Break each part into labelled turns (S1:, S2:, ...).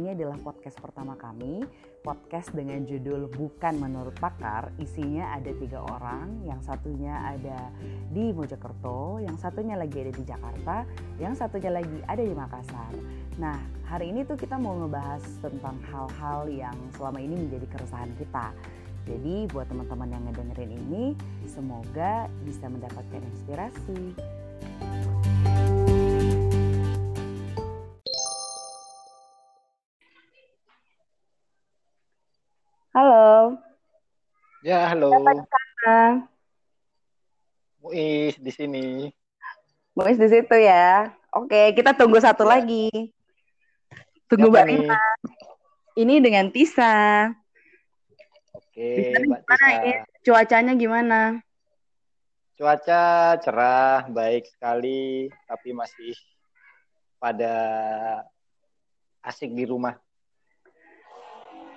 S1: ini adalah podcast pertama kami. Podcast dengan judul Bukan Menurut Pakar. Isinya ada tiga orang. Yang satunya ada di Mojokerto, yang satunya lagi ada di Jakarta, yang satunya lagi ada di Makassar. Nah, hari ini tuh kita mau ngebahas tentang hal-hal yang selama ini menjadi keresahan kita. Jadi buat teman-teman yang ngedengerin ini, semoga bisa mendapatkan inspirasi.
S2: Ya, halo.
S1: Siapa
S2: Muis di sini.
S1: Muis di situ ya. Oke, kita tunggu satu
S2: Ya.
S1: lagi. Tunggu
S2: Siapa
S1: Mbak? Rima. Ini dengan Tisa.
S2: Oke, Mbak Tisa.
S1: Is? Cuacanya gimana?
S2: Cuaca cerah, baik sekali, tapi masih pada asik di rumah.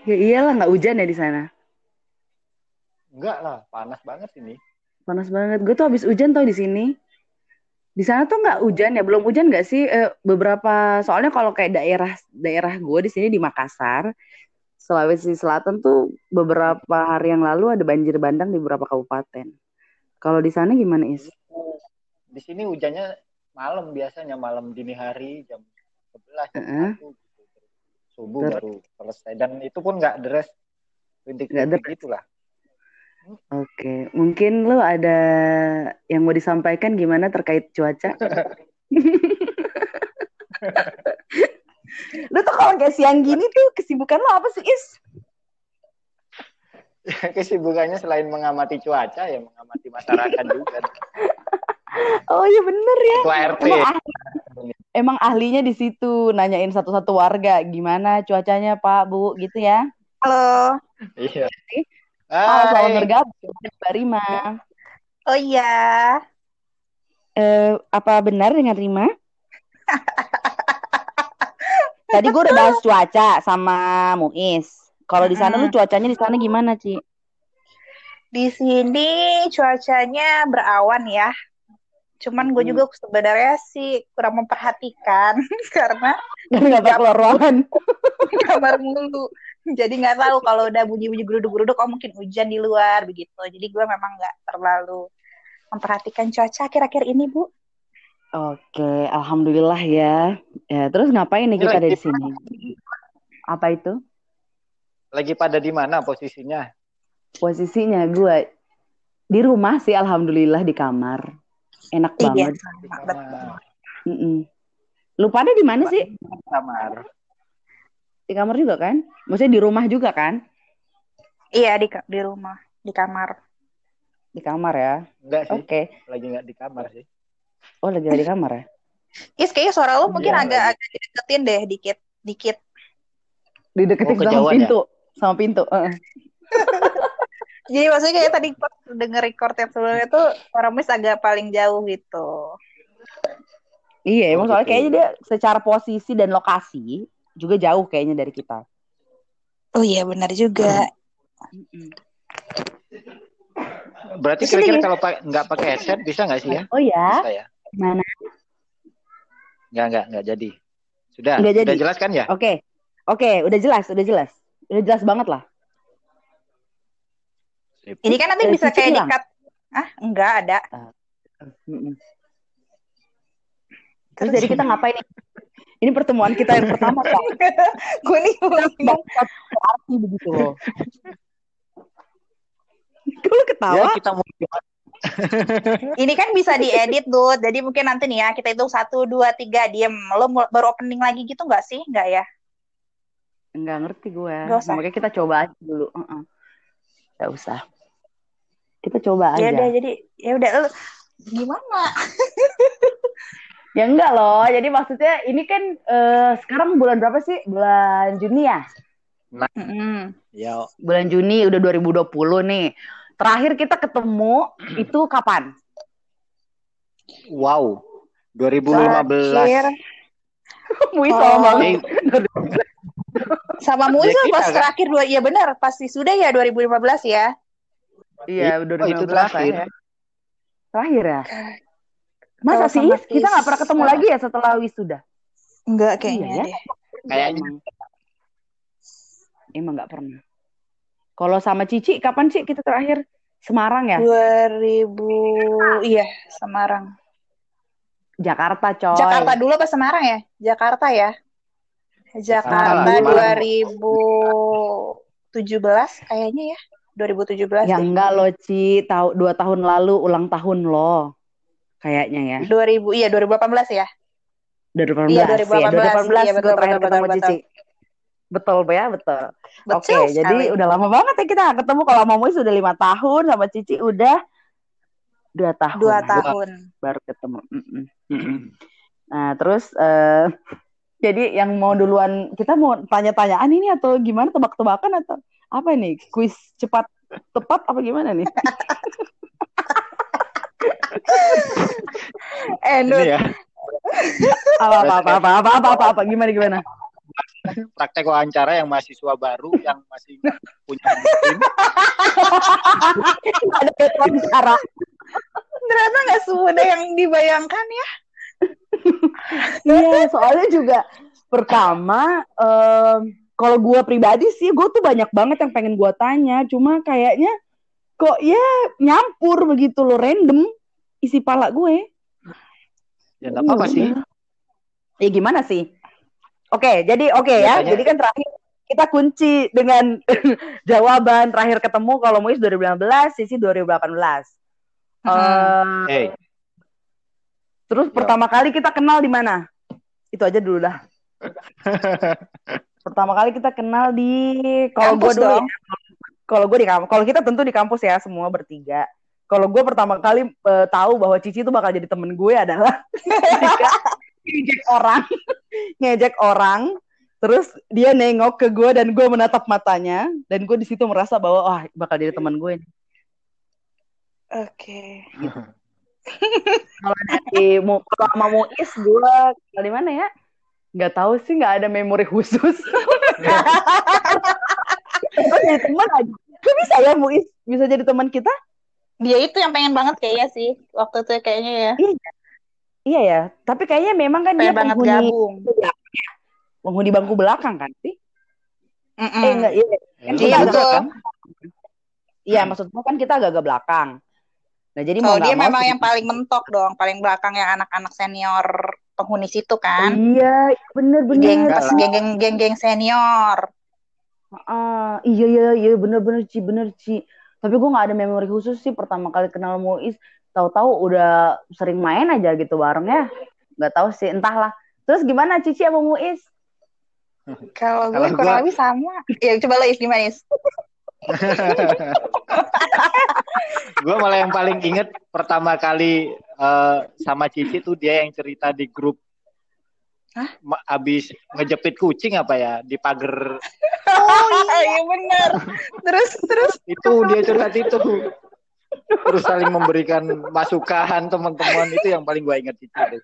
S1: Ya iyalah nggak hujan ya di sana.
S2: Enggak lah, panas banget ini.
S1: Panas banget. Gue tuh habis hujan tau di sini. Di sana tuh nggak hujan ya? Belum hujan nggak sih? Eh, beberapa soalnya kalau kayak daerah daerah gue di sini di Makassar, Sulawesi Selatan tuh beberapa hari yang lalu ada banjir bandang di beberapa kabupaten. Kalau di sana gimana Is?
S2: Di sini hujannya malam biasanya, malam dini hari jam 11, jam
S1: Heeh.
S2: 1 gitu. Subuh
S1: Ter-
S2: baru selesai. Dan itu pun nggak deres, rintik-rintik
S1: deres. Oke, mungkin lo ada yang mau disampaikan gimana terkait cuaca? Lo tuh kalau kayak siang gini tuh kesibukan lo apa sih Is?
S2: Kesibukannya selain mengamati cuaca, ya mengamati masyarakat juga.
S1: Oh iya bener ya.
S2: Ketua RT.
S1: Emang, ahli- emang ahlinya di situ nanyain satu-satu warga gimana cuacanya Pak Bu gitu ya.
S3: Halo.
S2: Iya.
S1: Halo selamat
S2: Hai.
S1: bergabung Mbak Rima.
S3: Oh iya.
S1: Eh, apa benar dengan Rima? Tadi gue udah bahas cuaca sama Muis. Kalau di sana lu cuacanya di sana gimana, Ci?
S3: Di sini cuacanya berawan ya. Cuman gue
S1: Hmm.
S3: juga sebenarnya sih kurang memperhatikan karena
S1: nggak keluar ruangan.
S3: di kamar mulu. Jadi nggak tahu kalau udah bunyi-bunyi geruduk-geruduk, oh mungkin hujan di luar begitu. Jadi gue memang nggak terlalu memperhatikan cuaca akhir-akhir ini, Bu.
S1: Oke, alhamdulillah ya. Ya, terus ngapain nih kita ada di sini? Apa itu?
S2: Lagi pada di mana posisinya?
S1: Posisinya gue di rumah sih, alhamdulillah di kamar. Enak
S3: Iya,
S1: banget.
S3: Betul.
S2: kamar.
S1: Mm-mm. Lu pada di mana sih?
S2: Di kamar.
S1: Di kamar juga kan? Maksudnya di rumah juga kan?
S3: Iya di di rumah, di kamar.
S1: Di kamar ya.
S2: Enggak sih,
S1: Oke.
S2: lagi nggak di kamar sih.
S1: Oh, lagi di kamar ya?
S3: Is kayaknya suara lo mungkin
S2: Iya,
S3: agak-agak dideketin deh dikit, dikit.
S1: Dideketin
S2: Oh,
S1: sama
S2: kejauhan
S1: pintu. Sama pintu. heeh.
S3: Jadi maksudnya kayak tadi pas denger record yang sebelumnya tuh suara Miss agak paling jauh gitu.
S1: Iya, emang
S2: Oh,
S1: soalnya
S2: gitu.
S1: kayaknya dia secara posisi dan lokasi juga jauh kayaknya dari kita.
S3: Oh iya benar juga.
S2: Berarti
S3: Di sini
S2: kira-kira kalau pa- nggak pakai headset bisa nggak sih ya?
S1: Oh ya?
S2: Bisa ya?
S1: Mana?
S2: Nggak, nggak, nggak jadi. Sudah,
S1: Nggak jadi.
S2: sudah jelas kan ya?
S1: Oke. Oke, udah jelas, udah jelas. Udah jelas banget lah.
S2: Sip.
S3: Ini kan nanti bisa kayak
S1: hilang?
S3: dikat. Ah, enggak ada.
S1: Mm-mm. Terus jadi kita ngapain nih? Ini pertemuan kita yang pertama, Pak.
S3: Gue nih
S1: Bangsat berarti begitu loh. Kok lu
S2: Ya,
S1: ketawa?
S2: kita mau
S3: ini kan bisa diedit tuh. Jadi mungkin nanti nih ya kita hitung satu dua tiga diem. Lo baru opening lagi gitu nggak sih? Nggak ya?
S1: Enggak ngerti gue.
S3: Nggak usah.
S1: Makanya kita coba aja dulu. Heeh. Nggak usah. Kita coba
S3: Ya
S1: aja.
S3: udah jadi ya udah lo gimana?
S1: Ya enggak loh. Jadi maksudnya ini kan eh, sekarang bulan berapa sih? Bulan Juni ya?
S3: Mm-mm.
S2: ya
S1: Bulan Juni udah 2020 nih. Terakhir kita ketemu itu kapan?
S2: wow.
S3: Terakhir
S2: 2015.
S1: Wih,
S3: Oh.
S1: sama banget.
S3: sama Muis
S2: Ya,
S3: lah
S2: kita
S3: pas
S2: kan.
S3: terakhir dua iya benar pasti sudah ya 2015 ya.
S1: Iya, udah
S2: Oh, itu
S1: 2015
S2: terakhir.
S1: ya. Terakhir ya? Masa sih? Kita nggak pernah ketemu lagi ya setelah wisuda?
S3: Enggak
S1: Iya
S3: kayaknya
S1: ya.
S3: deh.
S2: Kayaknya.
S1: Emang. emang nggak pernah. Kalau sama Cici kapan sih kita terakhir? Semarang ya?
S3: 2000 iya Semarang.
S1: Jakarta coy.
S3: Jakarta dulu apa Semarang ya? Jakarta ya. Jakarta
S2: Semarang.
S3: 2017 kayaknya ya. 2017
S1: Ya
S3: deh.
S1: enggak loh Ci, tahu dua tahun lalu ulang tahun lo. Kayaknya ya.
S3: 2000 iya 2018 ya.
S1: 2018.
S3: Iya,
S1: ya.
S3: 2018.
S1: 2018
S3: Iya,
S1: gue
S3: betul, betul,
S1: ketemu
S3: betul,
S1: Cici. Betul ya, betul. Oke,
S3: Betul
S1: jadi udah lama banget ya kita ketemu. Kalau sama Muis udah lima tahun, sama Cici udah dua tahun.
S3: dua tahun.
S1: baru ketemu. Mm-mm. Mm-mm. Nah, terus eh jadi yang mau duluan kita mau tanya-tanyaan ini atau gimana tebak-tebakan atau apa nih? Kuis cepat tepat apa gimana nih?
S3: Eh,
S2: Ini
S3: Nut,
S2: ya,
S1: Apa apa apa apa apa apa apa, apa gimana gimana?
S2: praktek wawancara yang mahasiswa baru yang masih punya mesin.
S1: Ada wawancara.
S3: ternyata nggak semudah yang dibayangkan ya.
S1: Iya, soalnya juga pertama em, kalau gue pribadi sih gue tuh banyak banget yang pengen gue tanya, cuma kayaknya kok ya nyampur begitu loh random isi pala gue.
S2: Ya nggak apa-apa sih.
S1: Ya gimana sih? Oke, jadi oke ya.
S2: Biasanya-
S1: Jadi kan terakhir kita kunci dengan jawaban terakhir ketemu kalau Muis 2019, Sisi 2018.
S3: Hmm.
S1: Eh,
S2: Hey,
S1: terus
S2: Ya.
S1: pertama kali kita kenal di mana? Itu aja dulu dah. pertama kali kita kenal di kalau gue
S3: Kampus
S1: dulu
S3: dong.
S1: ya, kalau gue di kampus kalau kita tentu di kampus ya semua bertiga kalau gue pertama kali eh, tahu bahwa Cici itu bakal jadi temen gue adalah ketika ngejek orang. Ngejek orang terus dia nengok ke gue dan gue menatap matanya dan gue di situ merasa bahwa wah bakal jadi teman gue nih.
S3: Oke.
S1: kalau dari kalau sama Muis gue di mana ya? Nggak tahu sih nggak ada memori khusus. Jadi teman aja Kok bisa ya Muis bisa jadi teman kita
S3: Dia itu yang pengen banget kayaknya sih waktu itu kayaknya ya.
S1: iya ya tapi kayaknya memang kan dia
S3: Pengen banget
S1: penghuni
S3: gabung.
S1: penghuni bangku belakang kan sih
S3: Mm-mm.
S1: eh enggak iya
S2: ya,
S1: Kan
S3: Iya,
S2: kan?
S1: iya maksudnya kan kita agak-agak belakang nah jadi mau
S3: Kalau
S1: nggak
S3: dia
S1: mau
S3: memang
S1: sih-
S3: yang paling mentok dong, paling belakang yang anak-anak senior penghuni situ kan.
S1: iya bener bener
S3: Geng
S2: Enggak lah.
S3: geng geng geng senior.
S1: Ah, iya iya iya bener-bener Ci bener Ci tapi gue nggak ada memori khusus sih pertama kali kenal Muis tahu-tahu udah sering main aja gitu bareng ya nggak tahu sih entahlah terus gimana Cici sama Muis
S3: Kalau gue kurang
S2: gua-
S3: lebih sama. Ya coba lo Is gimana Is?
S2: gue malah yang paling inget pertama kali eh, sama Cici tuh dia yang cerita di grup
S3: Hah?
S2: Ma- abis ngejepit kucing apa ya? Di pagar.
S3: Oh iya. Benar. Terus terus?
S2: Itu dia curhat itu. Terus saling memberikan masukan teman-teman. Itu yang paling gue inget Cici. Tuh.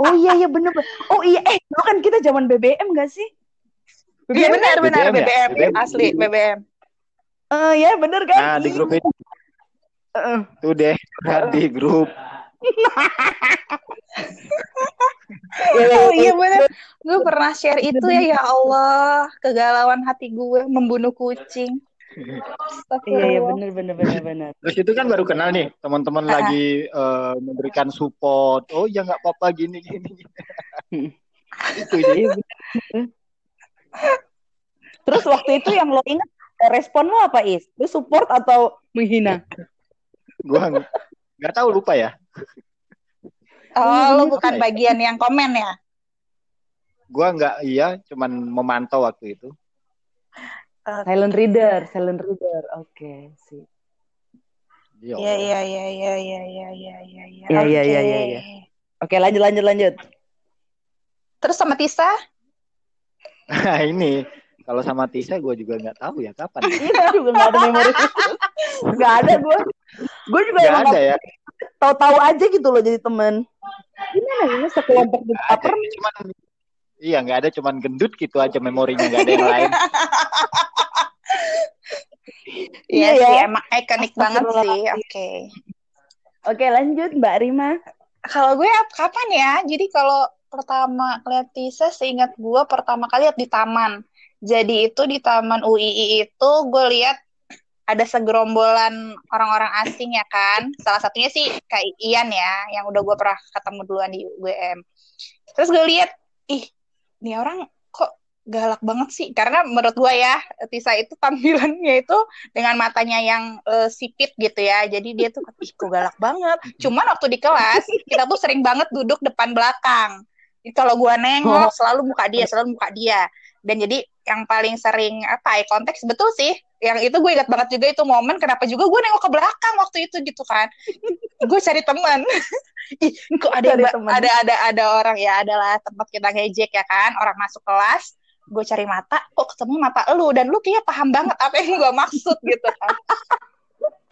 S1: oh iya iya bener bener. Oh iya. Eh dulu kan kita zaman BBM gak sih?
S3: Iya benar benar.
S2: BBM ya?
S3: BBM,
S2: BBM.
S3: asli BBM.
S1: Eh, ya bener kan?
S2: Nah di grup itu.
S1: Eh,
S2: tuh deh di grup
S3: Oh
S1: ya.
S3: iya benar. Gue pernah share itu ya ya Allah, kegalauan hati gue membunuh kucing.
S1: iya iya bener bener bener bener
S2: terus itu kan baru kenal nih teman-teman lagi eh, memberikan support oh ya nggak apa-apa gini gini itu
S1: Iya, bener. terus waktu itu yang lo ingat respon lo apa Is? Lo support atau menghina?
S2: gue nggak tahu lupa ya
S3: Oh, iya,
S2: lu iya,
S3: bukan
S2: iya.
S3: bagian yang komen ya?
S2: Gua nggak, iya, cuman memantau waktu itu. Okay.
S1: Silent reader, silent reader. Oke, okay, sih.
S2: Iya,
S3: iya, iya, iya, iya, iya, iya, iya. Iya, iya,
S1: iya, iya, iya. Oke, lanjut lanjut lanjut.
S3: Terus sama Tisa?
S2: Nah, ini kalau sama Tisa gue juga nggak tahu ya kapan.
S1: Iya juga nggak ada memori. Nggak ada gue. Gue juga
S2: nggak ada ya.
S1: Tahu-tahu aja gitu loh jadi temen. Gimana ini sekelompok di baper
S2: Cuman iya nggak ada cuman gendut gitu aja memorinya nggak ada yang lain.
S3: Iya
S1: Iya
S3: sih,
S1: ya.
S3: emang ikonik banget sih. Oke.
S1: Oke, lanjut Mbak Rima.
S3: Kalau gue ap- kapan ya? Jadi kalau pertama lihat Tisa, seingat gue pertama kali lihat di taman. Jadi itu di Taman UII itu gue lihat ada segerombolan orang-orang asing ya kan. Salah satunya sih kayak Ian ya, yang udah gue pernah ketemu duluan di UGM. Terus gue lihat, ih, ini orang kok galak banget sih. Karena menurut gue ya, Tisa itu tampilannya itu dengan matanya yang uh, sipit gitu ya. Jadi dia tuh, ih kok galak banget. Cuman waktu di kelas, kita tuh sering banget duduk depan belakang. Kalau gue nengok, selalu muka dia, selalu muka dia. Dan jadi yang paling sering apa ya konteks betul sih. Yang itu gue ingat banget juga itu momen kenapa juga gue nengok ke belakang waktu itu gitu kan. Gue cari teman. Kok ada temen. ada ada ada orang ya adalah tempat kita ngejek ya kan. Orang masuk kelas gue cari mata kok ketemu mata lu? Dan lu kayaknya paham banget apa yang gue maksud gitu kan.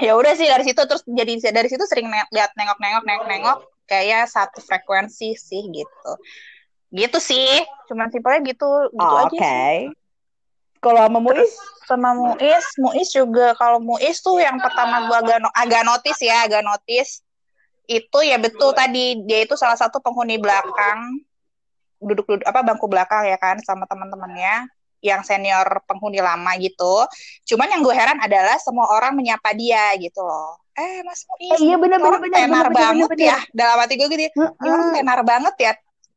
S3: Ya udah sih dari situ terus jadi dari situ sering lihat nengok-nengok nengok-nengok kayak satu frekuensi sih gitu. Gitu sih. Cuman simpelnya gitu gitu oh, aja okay. sih
S1: kalau sama Muis?
S3: Sama Muis, Muis juga kalau Muis tuh yang pertama gua agak agak notice ya, agak notice itu ya betul tadi dia itu salah satu penghuni belakang duduk-duduk apa bangku belakang ya kan sama teman-temannya yang senior penghuni lama gitu. Cuman yang gue heran adalah semua orang menyapa dia gitu loh. Eh Mas Muis,
S1: eh, iya benar benar benar
S3: tenar bener, banget bener, ya. Dalam hati gue gitu, uh, uh. orang tenar banget ya.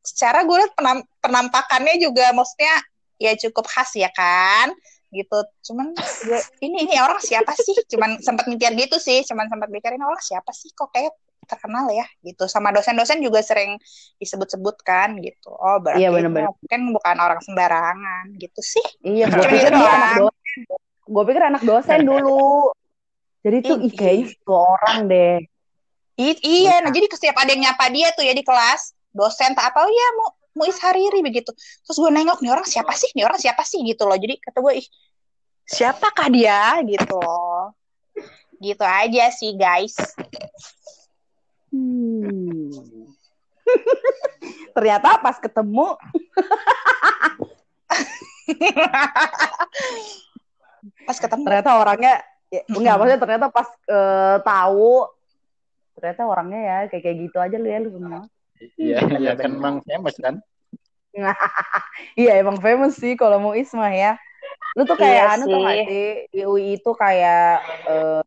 S3: Secara gue liat penam, penampakannya juga maksudnya ya cukup khas ya kan gitu. Cuman gue, ini ini orang siapa sih? Cuman sempat mikir gitu sih cuman sempat mikir ini orang siapa sih? Kok kayak terkenal ya gitu. Sama dosen-dosen juga sering disebut-sebutkan gitu. Oh berarti iya, bener -bener. mungkin bukan orang sembarangan gitu sih.
S1: Iya gue pikir gitu anak dosen. Gue pikir anak dosen dulu. Jadi tuh ih kayaknya itu orang deh.
S3: I iya, nah jadi setiap ada yang nyapa dia tuh ya di kelas, dosen tak apa, oh ya mau Muis Hariri begitu. Terus gue nengok nih orang siapa sih? Nih orang siapa sih? Gitu loh. Jadi kata gue ih siapakah dia? Gitu loh. Gitu aja sih guys.
S1: Hmm. ternyata pas ketemu.
S3: Pas ketemu.
S1: Ternyata orangnya ya, enggak maksudnya ternyata pas uh, tahu ternyata orangnya ya kayak kayak gitu aja lu ya lu semua
S2: Iya, iya kan emang famous kan?
S1: iya emang famous sih kalau mau Isma ya. Lu tuh kayak iya anu tuh gak sih? Di UI itu kayak uh,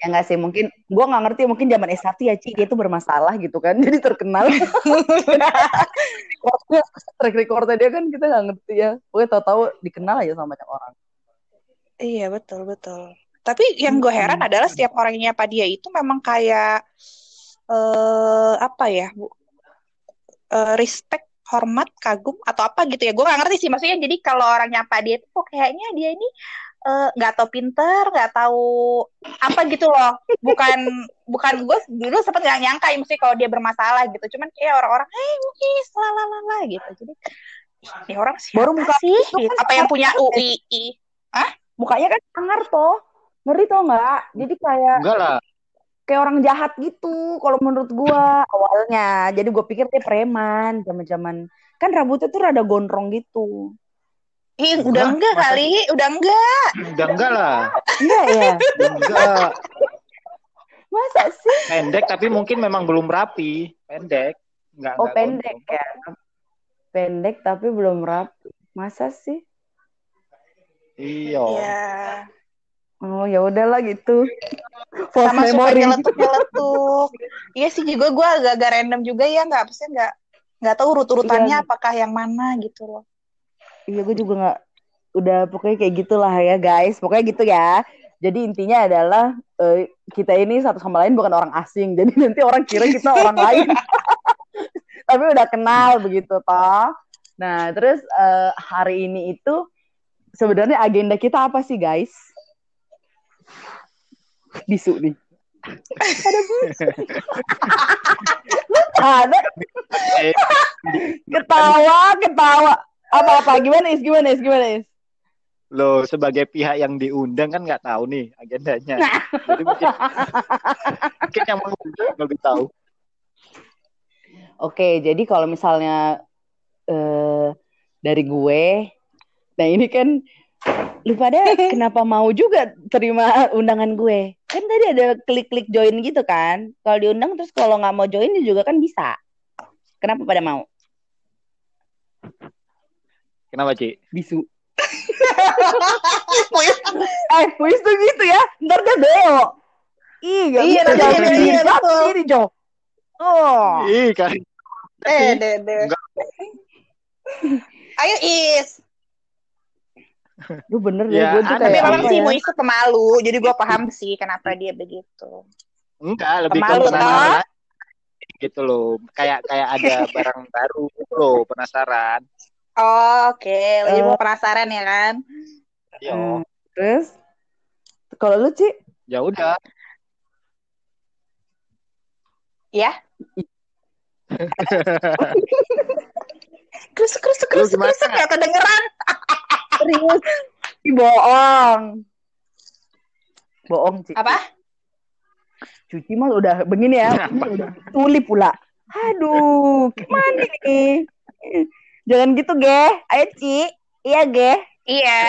S1: ya nggak sih mungkin gue nggak ngerti mungkin zaman S1 ya Ci dia itu bermasalah gitu kan jadi terkenal waktu track recordnya dia kan kita nggak ngerti ya gue tahu-tahu dikenal aja sama banyak orang
S3: iya betul betul tapi yang gue heran hmm. adalah setiap orangnya apa dia itu memang kayak uh, apa ya bu? Uh, respect hormat kagum atau apa gitu ya. Gue gak ngerti sih. Maksudnya jadi kalau orang nyapa dia itu kok kayaknya dia ini nggak uh, tahu pinter nggak tahu apa gitu loh. Bukan bukan gue dulu sempet nggak nyangka ya mesti kalau dia bermasalah gitu. Cuman kayak orang-orang hey mungkin lalalala gitu. Jadi ini orang siapa baru muka sih? gitu. apa yang punya UII
S1: ah mukanya kan sangar toh. Ngeri toh nggak? Jadi kayak
S2: enggak lah
S1: kayak orang jahat gitu kalau menurut gua awalnya jadi gue pikir dia preman zaman-zaman kan rambutnya tuh rada gondrong gitu
S3: Ih, udah Hah? enggak Masa... kali, udah enggak.
S2: Udah enggak lah.
S1: Enggak ya?
S2: enggak.
S1: Masa sih?
S2: Pendek tapi mungkin memang belum rapi. Pendek.
S1: Enggak, oh, enggak pendek gondrong. ya. Pendek tapi belum rapi. Masa sih?
S2: Iya.
S3: Iya.
S1: Oh ya udahlah gitu.
S3: Sama suka nyeletuk-nyeletuk. iya sih juga gue agak-agak random juga ya nggak pasti nggak nggak tahu urut-urutannya iya. apakah yang mana gitu loh.
S1: Iya gue juga nggak udah pokoknya kayak gitulah ya guys. Pokoknya gitu ya. Jadi intinya adalah uh, kita ini satu sama lain bukan orang asing. Jadi nanti orang kira kita orang lain. Tapi udah kenal begitu toh. Nah terus uh, hari ini itu sebenarnya agenda kita apa sih guys? Bisu nih ada bisu. Ada. Ketawa ketawa. Apa apa gimana is? Gimana is? Gimana is?
S2: Lo sebagai pihak yang diundang kan nggak tahu nih agendanya. Jadi mungkin mungkin yang mengundang lebih tahu.
S1: Oke jadi kalau misalnya uh, dari gue nah ini kan lu pada kenapa mau juga terima undangan gue kan tadi ada klik-klik join gitu kan kalau diundang terus kalau nggak mau join juga kan bisa kenapa pada mau
S2: Kenapa, Ci?
S1: Bisu. Eh, Muis tuh gitu ya. Ntar dia beo. Ih, gak
S3: Iya,
S1: bisa
S3: dia- iya,
S1: sendiri, Jo. Oh.
S2: Ih, kan.
S3: Eh, deh, deh. Ayo Is.
S1: Lu bener
S2: Ya,
S1: gue tuh
S2: ada.
S3: Tapi
S1: apa
S3: sih
S1: ya?
S3: Muis tuh pemalu, jadi gue paham sih kenapa dia begitu.
S2: Enggak, lebih ke
S3: Pemalu,
S2: penasaran. Gitu loh. Kayak kayak ada barang baru gitu loh, penasaran.
S3: Oh, oke. Lagi
S1: Eh.
S3: mau penasaran ya kan?
S2: Yo,
S1: Hmm. Terus, kalau lu, Ci?
S2: ya udah.
S3: Ya. Krus, krus,
S2: Lu
S3: krus,
S2: gimana?
S3: krus, kayak kedengeran.
S1: Serius? Ih, bohong. Bohong, Ci.
S3: Apa?
S1: Cuci mah udah begini ya, udah tuli pula. Aduh, gimana nih? Jangan gitu, Ge. Ayo, Ci. Iya, Ge.
S3: Iya.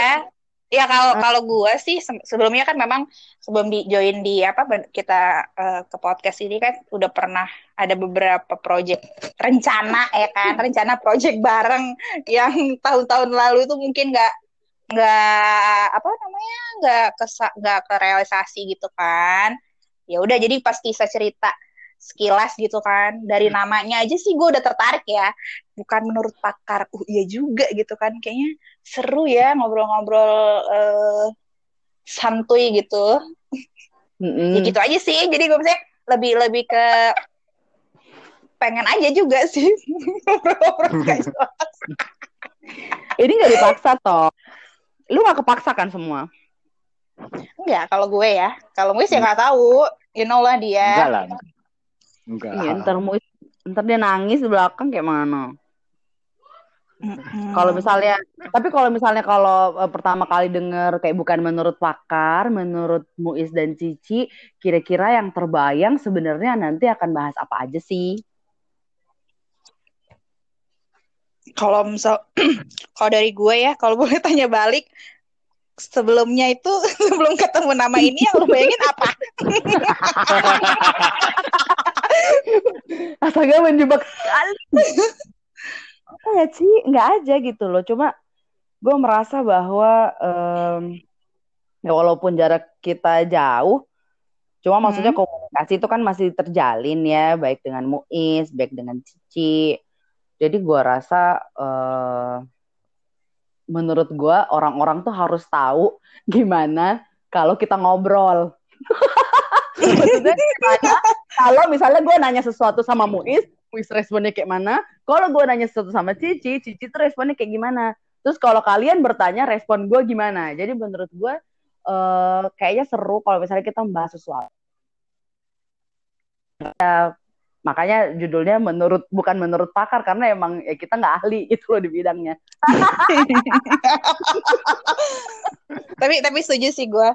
S3: Ya kalau kalau gue sih se- sebelumnya kan memang sebelum di join di apa kita eh, ke podcast ini kan udah pernah ada beberapa project rencana ya kan rencana project bareng yang tahun-tahun lalu itu mungkin nggak nggak apa namanya nggak kesa nggak kerealisasi gitu kan ya udah jadi pas Tisa cerita sekilas gitu kan dari namanya aja sih gue udah tertarik ya bukan menurut pakar uh iya juga gitu kan kayaknya seru ya ngobrol-ngobrol eh, santuy gitu
S1: Mm-mm.
S3: ya gitu aja sih jadi gue misalnya lebih lebih ke pengen aja juga sih ngobrol-ngobrol jelas.
S1: Ini nggak dipaksa, toh. Lu nggak kepaksa kan semua?
S3: enggak kalau gue ya kalau gue sih nggak tahu you know lah dia
S2: Enggak lah. Enggak.
S1: Iya, ntar mau ntar dia nangis di belakang kayak mana? Kalau misalnya, tapi kalau misalnya kalau eh, pertama kali denger kayak bukan menurut pakar, menurut Muiz dan Cici, kira-kira yang terbayang sebenarnya nanti akan bahas apa aja sih?
S3: Kalau misal kalau dari gue ya kalau boleh tanya balik sebelumnya itu sebelum ketemu nama ini yang lu bayangin apa
S1: Astaga menjebak sekali. Apa ya Ci? Nggak aja gitu loh. Cuma gue merasa bahwa em, ya walaupun jarak kita jauh, cuma maksudnya komunikasi itu kan masih terjalin ya, baik dengan Muiz, baik dengan Cici. Jadi gue rasa eh, menurut gue orang-orang tuh harus tahu gimana kalau kita ngobrol. Kalau misalnya gue nanya sesuatu sama Muiz, Muiz responnya kayak mana? Kalau gue nanya sesuatu sama Cici, Cici tuh responnya kayak gimana? Terus kalau kalian bertanya respon gue gimana? Jadi menurut gue eh, kayaknya seru kalau misalnya kita membahas sesuatu. Ya, makanya judulnya menurut bukan menurut pakar karena emang ya kita nggak ahli itu loh di bidangnya.
S3: tapi tapi setuju sih gue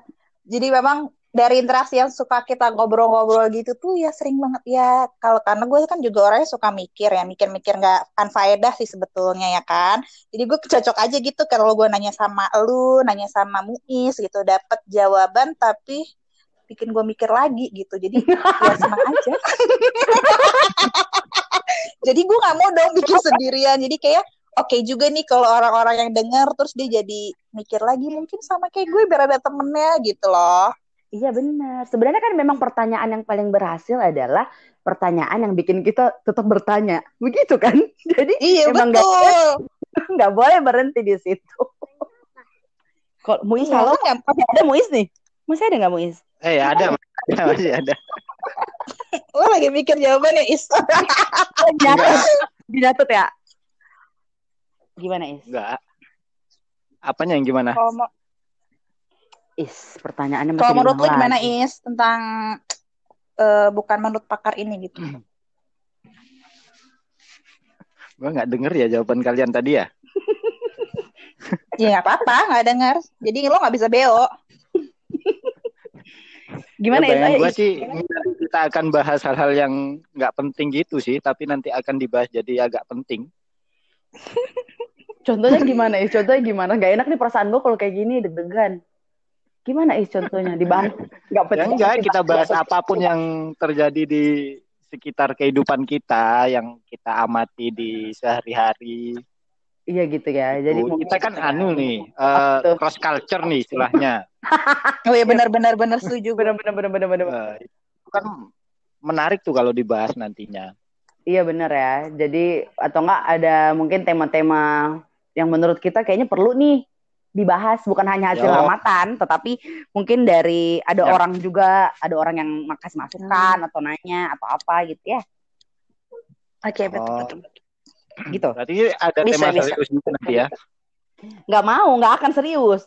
S3: jadi memang dari interaksi yang suka kita ngobrol-ngobrol gitu tuh ya sering banget ya. Kalau karena gue kan juga orangnya suka mikir ya mikir-mikir nggak anfaedah sih sebetulnya ya kan. Jadi gue cocok aja gitu kalau gue nanya sama lu nanya sama Muis gitu dapet jawaban tapi bikin gue mikir lagi gitu jadi ya senang aja jadi gue nggak mau dong bikin sendirian jadi kayak oke juga nih kalau orang-orang yang dengar terus dia jadi mikir lagi mungkin sama kayak gue biar ada temennya gitu loh
S1: Iya benar. Sebenarnya kan memang pertanyaan yang paling berhasil adalah pertanyaan yang bikin kita tetap bertanya. Begitu kan? Jadi
S3: iya
S1: Emang nggak
S3: betul
S1: nggak boleh berhenti di situ. Kalau Muiz,
S3: Iya,
S1: halo?
S3: kan
S1: ada Muiz nih? Masih ada nggak Muiz?
S2: Eh, ada. ada, Masih ada.
S3: lo lagi mikir jawabannya is.
S1: Binatut ya? Gimana Is?
S2: Enggak. Apanya yang gimana?
S3: kalau mau
S1: Is, pertanyaannya masih
S3: kalau menurut lo gimana
S1: lagi.
S3: is tentang eh, bukan menurut pakar ini gitu
S2: Gua nggak denger ya jawaban kalian tadi ya.
S3: ya nggak apa-apa nggak dengar jadi lo nggak bisa beo
S1: Gimana
S2: ya,
S1: Is.
S2: sih kita akan bahas hal-hal yang nggak penting gitu sih, tapi nanti akan dibahas jadi agak penting.
S1: Contohnya gimana Is? Contohnya gimana? Gak enak nih perasaan gue kalau kayak gini deg-degan. Gimana Is contohnya? Dibahas? Gak
S2: Ya
S1: penting.
S2: enggak, kita bahas apa pun yang terjadi di sekitar kehidupan kita, yang kita amati di sehari-hari.
S1: Iya gitu ya. Jadi
S2: Oh, kita kan
S1: ya.
S2: anu nih, eh,
S1: tuh?
S2: cross culture nih istilahnya.
S3: Oh iya benar-benar benar setuju gue.
S1: bener bener bener bener bener.
S2: Eh, itu kan menarik tuh kalau dibahas nantinya.
S1: Iya bener ya. Jadi atau enggak ada mungkin tema-tema yang menurut kita kayaknya perlu nih dibahas bukan hanya hasil
S2: Yo.
S1: amatan tetapi mungkin dari ada
S2: Yap.
S1: orang juga ada orang yang kasih masukan atau nanya atau apa gitu ya
S3: Oke betul
S2: Oh.
S3: betul.
S1: Gitu
S2: Berarti ada
S3: Bisa,
S2: tema
S3: bisa.
S2: serius juga nanti ya.
S1: nggak mau nggak akan serius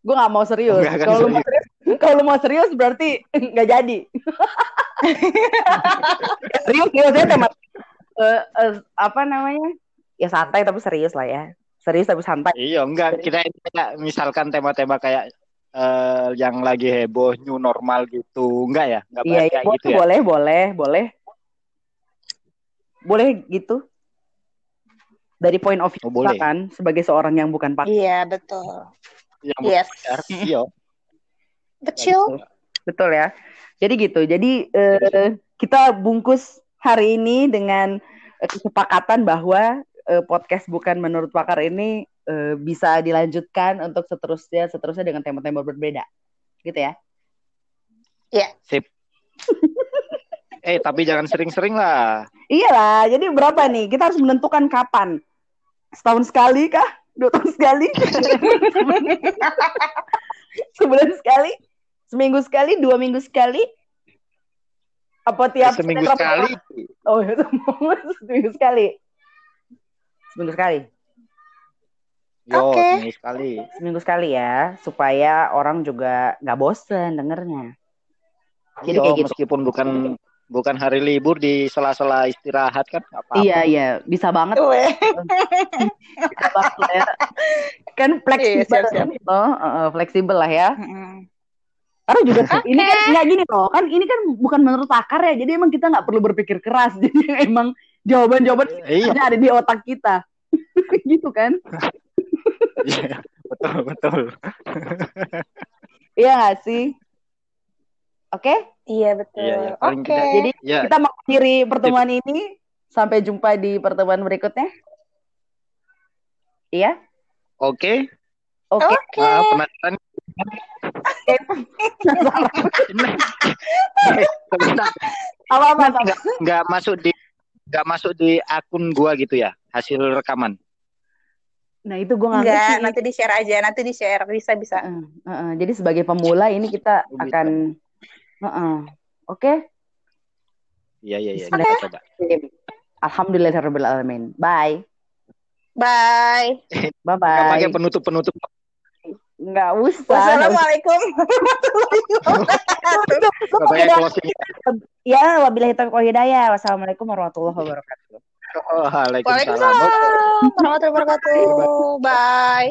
S1: gue nggak mau serius kalau lu mau serius kalau lu mau serius berarti nggak jadi serius seriusnya tema eh, eh, apa namanya ya santai tapi serius lah ya serius tapi santai
S2: Iya, enggak. Kita misalkan tema-tema kayak eh, yang lagi heboh new normal gitu. Enggak ya? Enggak
S1: Iya, iya
S2: kayak
S1: boleh,
S2: gitu ya.
S1: boleh, boleh, boleh. Boleh gitu. Dari point of view
S2: Oh, boleh.
S1: kan, sebagai seorang yang bukan pakar.
S3: Iya betul.
S2: Yang
S3: Yes.
S2: benar. Iya.
S3: Betul.
S1: Betul ya. Jadi gitu. Jadi eh, kita bungkus hari ini dengan eh, kesepakatan bahwa eh, podcast bukan menurut pakar ini eh, bisa dilanjutkan untuk seterusnya seterusnya dengan tema-tema berbeda. Gitu ya.
S2: Sip. eh, tapi jangan sering-sering lah.
S1: Iyalah, jadi berapa nih? Kita harus menentukan kapan. Setahun sekali kah? Dua tahun sekali? Sebulan sekali? Seminggu sekali? Dua minggu sekali? Apa tiap
S2: Seminggu sekali.
S1: Rabu? Oh, itu seminggu sekali. Seminggu sekali.
S2: Yo,
S3: Oke.
S2: seminggu sekali.
S1: Seminggu sekali ya, supaya orang juga nggak bosen dengernya. Jadi
S2: Yo,
S1: kayak gitu.
S2: meskipun bukan bukan hari libur di sela-sela istirahat kan nggak apa-apa.
S1: Iya, iya, bisa banget. Bisa ya. Kan fleksibel,
S3: Iya, siap, siap.
S1: Oh, uh, fleksibel lah ya. Karena juga ini kan nggak gini loh, kan ini kan bukan menurut pakar ya, jadi emang kita nggak perlu berpikir keras, jadi emang jawaban-jawaban
S2: Iya,
S1: sebenarnya ada di otak kita, gitu kan?
S2: iya. betul betul.
S1: Iya nggak sih? Oke,
S3: Iya betul.
S2: Iya, iya.
S3: Oke.
S2: tidak-
S1: jadi
S2: Ya,
S1: kita mengakhiri pertemuan ini, sampai jumpa di pertemuan berikutnya. Iya,
S2: oke.
S1: oke.
S3: Oke.
S2: Penasaran.
S1: Apa apa apa.
S2: nggak nggak masuk di nggak masuk di akun gua gitu ya hasil rekaman.
S1: Nah itu gue nggak ngerti.
S3: nanti di share aja, nanti di share bisa bisa.
S1: Heeh, heeh. Jadi sebagai pemula ini kita
S2: Oh,
S1: heeh. oke.
S2: Iya iya iya.
S1: Oke.
S2: Kita coba.
S1: Alhamdulillahirobbilalamin. Bye.
S3: Bye.
S1: Bye
S2: Nggak pakai
S1: bye.
S2: penutup penutup.
S1: Nggak usah.
S3: Wassalamualaikum
S2: pakai closing.
S1: Ya, wabillahi taufiq wal hidayah. Wassalamualaikum warahmatullahi wabarakatuh.
S2: Oh, Waalaikumsalam.
S3: Waalaikumsalam warahmatullahi wabarakatuh. Bye.